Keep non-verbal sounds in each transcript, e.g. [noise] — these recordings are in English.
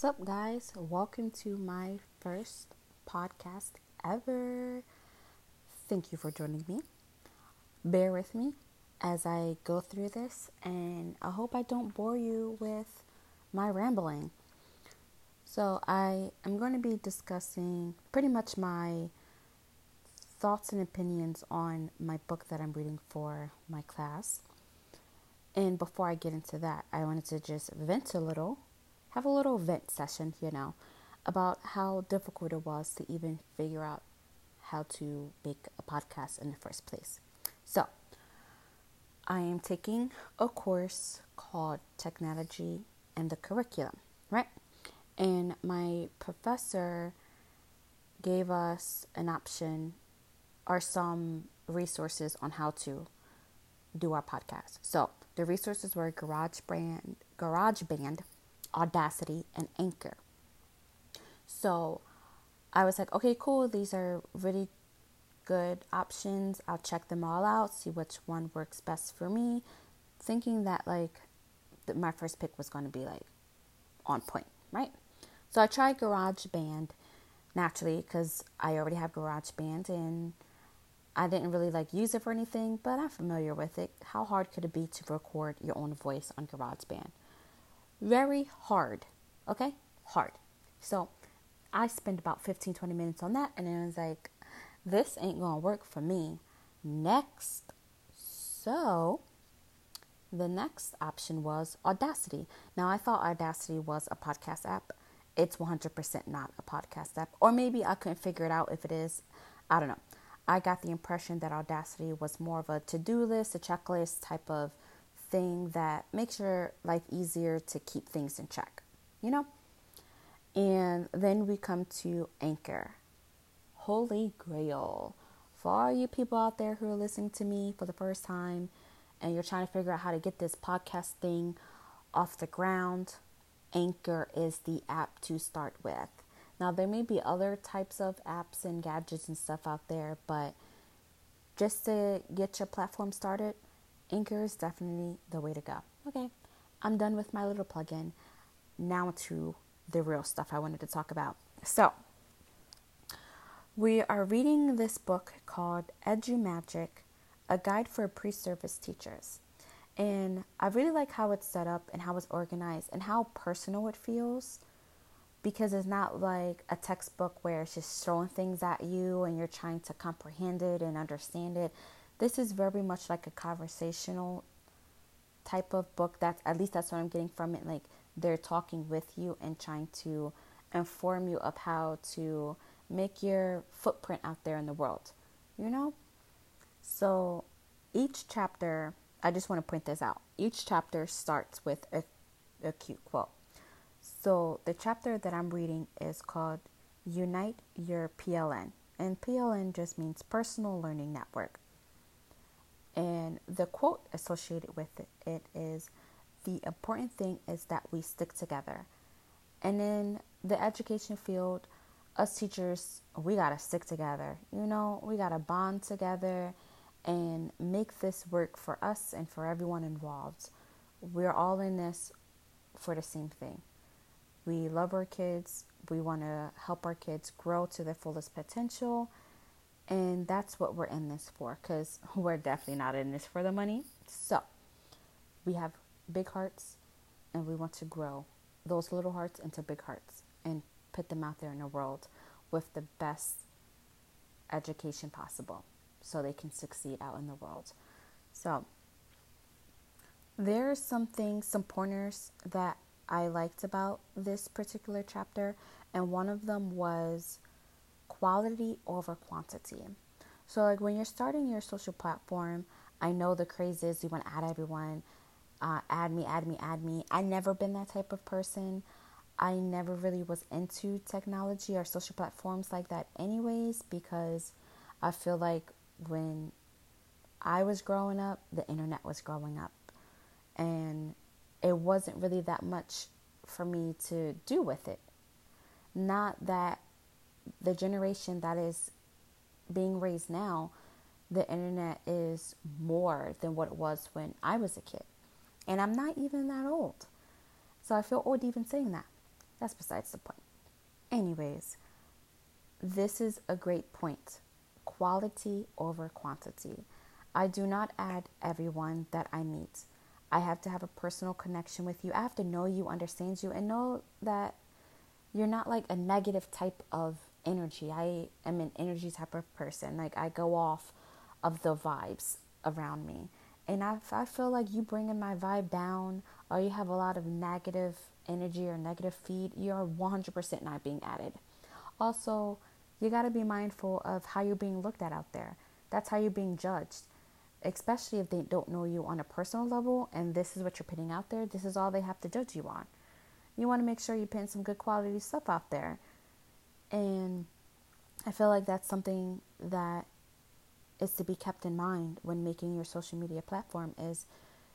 Sup, guys? Welcome to my first podcast ever. Thank you for joining me. Bear with me as I go through this, and I hope I don't bore you with my rambling. So, I am going to be discussing pretty much my thoughts and opinions on my book that I'm reading for my class. And before I get into that, I wanted to just vent a little have a little vent session, you know, about how difficult it was to even figure out how to make a podcast in the first place. So, I am taking a course called Technology and the Curriculum, right? And my professor gave us an option or some resources on how to do our podcast. So, the resources were GarageBand, GarageBand Audacity, and Anchor. So I was like, okay, cool. These are really good options. I'll check them all out, see which one works best for me, thinking that like that my first pick was going to be like on point, right? So I tried GarageBand naturally because I already have GarageBand and I didn't really like use it for anything, but I'm familiar with it. How hard could it be to record your own voice on GarageBand? Very hard. Okay? Hard. So I spent about 15, 20 minutes on that, and then I was like, this ain't gonna work for me. Next. So the next option was Audacity. Now, I thought Audacity was a podcast app. It's 100% not a podcast app. Or maybe I couldn't figure it out if it is. I don't know. I got the impression that Audacity was more of a to do list, a checklist type of thing that makes your life easier to keep things in check, you know? And then we come to Anchor. Holy grail. For all you people out there who are listening to me for the first time and you're trying to figure out how to get this podcast thing off the ground, Anchor is the app to start with. Now, there may be other types of apps and gadgets and stuff out there, but just to get your platform started, Anchor is definitely the way to go. Okay, I'm done with my little plug-in. Now to the real stuff I wanted to talk about. So, we are reading this book called Edu Magic, a guide for pre-service teachers. And I really like how it's set up and how it's organized and how personal it feels because it's not like a textbook where it's just throwing things at you and you're trying to comprehend it and understand it this is very much like a conversational type of book. That's at least that's what i'm getting from it. Like they're talking with you and trying to inform you of how to make your footprint out there in the world you know? So each chapter i just want to point this out. Each chapter starts with a, a cute quote. So the chapter that i'm reading is called unite your pln and pln just means personal learning network and the quote associated with it, is the important thing is that we stick together. And in the education field, us teachers, we got to stick together. You know, we got to bond together and make this work for us and for everyone involved. We're all in this for the same thing. We love our kids. We want to help our kids grow to their fullest potential and that's what we're in this for because [laughs] we're definitely not in this for the money. So we have big hearts and we want to grow those little hearts into big hearts and put them out there in the world with the best education possible so they can succeed out in the world. So there are some things, some pointers that I liked about this particular chapter, and one of them was quality over quantity. So, like when you're starting your social platform, I know the craze is you want to add everyone, uh, add me, add me, add me. I never been that type of person. I never really was into technology or social platforms like that, anyways, because I feel like when I was growing up, the internet was growing up, and it wasn't really that much for me to do with it. Not that the generation that is being raised now, the internet is more than what it was when I was a kid. And I'm not even that old. So I feel old even saying that. that's besides the point. Anyways, this is a great point quality over quantity. I do not add everyone that I meet. I have to have a personal connection with you. I have to know you, understand you, and know that you're not like a negative type of energy. I am an energy type of person. Like I go off of the vibes around me. And if I feel like you bringing my vibe down or you have a lot of negative energy or negative feed, you're 100% not being added. Also, you got to be mindful of how you're being looked at out there. That's how you're being judged, especially if they don't know you on a personal level and this is what you're putting out there. This is all they have to judge you on. You want to make sure you're putting some good quality stuff out there. And I feel like that's something that is to be kept in mind when making your social media platform is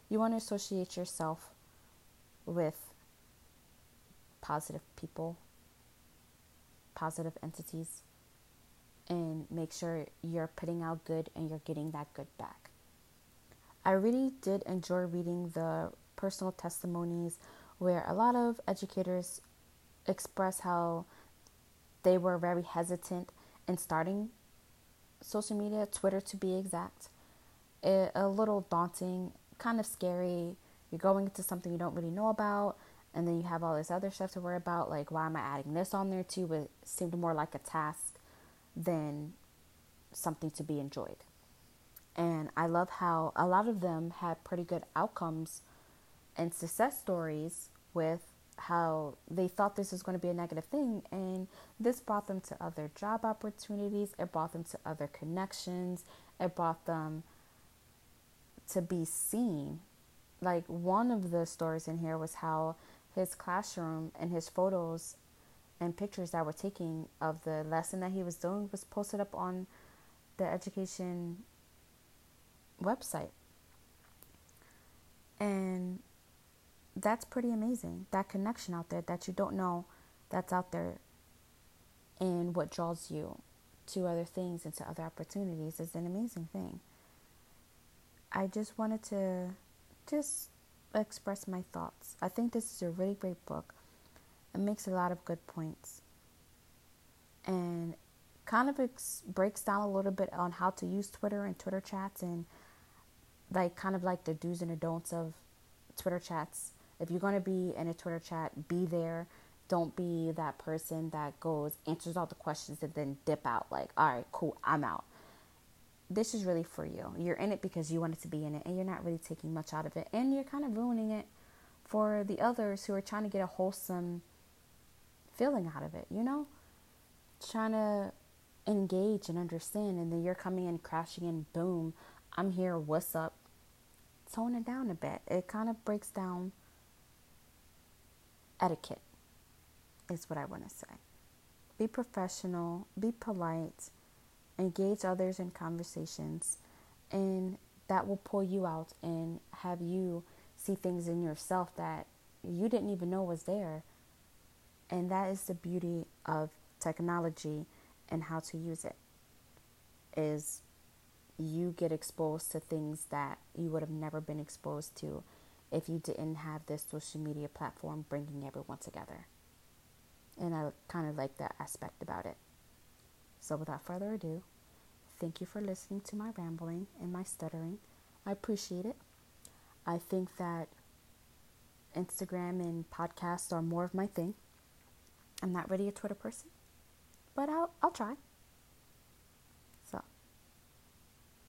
you want to associate yourself with positive people, positive entities, and make sure you're putting out good and you're getting that good back. I really did enjoy reading the personal testimonies where a lot of educators express how they were very hesitant in starting social media, Twitter to be exact. It, a little daunting, kind of scary. You're going into something you don't really know about, and then you have all this other stuff to worry about. Like, why am I adding this on there too? It seemed more like a task than something to be enjoyed. And I love how a lot of them had pretty good outcomes and success stories with how they thought this was going to be a negative thing and this brought them to other job opportunities it brought them to other connections it brought them to be seen. Like one of the stories in here was how his classroom and his photos and pictures that were taken of the lesson that he was doing was posted up on the education website. And that's pretty amazing. That connection out there that you don't know that's out there and what draws you to other things and to other opportunities is an amazing thing. I just wanted to just express my thoughts. I think this is a really great book. It makes a lot of good points and kind of ex- breaks down a little bit on how to use Twitter and Twitter chats and like kind of like the do's and the don'ts of Twitter chats if you're going to be in a Twitter chat, be there. Don't be that person that goes, answers all the questions, and then dip out. Like, all right, cool, I'm out. This is really for you. You're in it because you wanted to be in it, and you're not really taking much out of it. And you're kind of ruining it for the others who are trying to get a wholesome feeling out of it, you know? Trying to engage and understand, and then you're coming in, crashing in, boom, I'm here, what's up? Tone it down a bit. It kind of breaks down etiquette, is what I want to say. Be professional, be polite, engage others in conversations, and that will pull you out and have you see things in yourself that you didn't even know was there. And that is the beauty of technology and how to use it. Is you get exposed to things that you would have never been exposed to if you didn't have this social media platform bringing everyone together. And I kind of like that aspect about it. So, without further ado, thank you for listening to my rambling and my stuttering. I appreciate it. I think that Instagram and podcasts are more of my thing. I'm not really a Twitter person, but I'll, I'll try.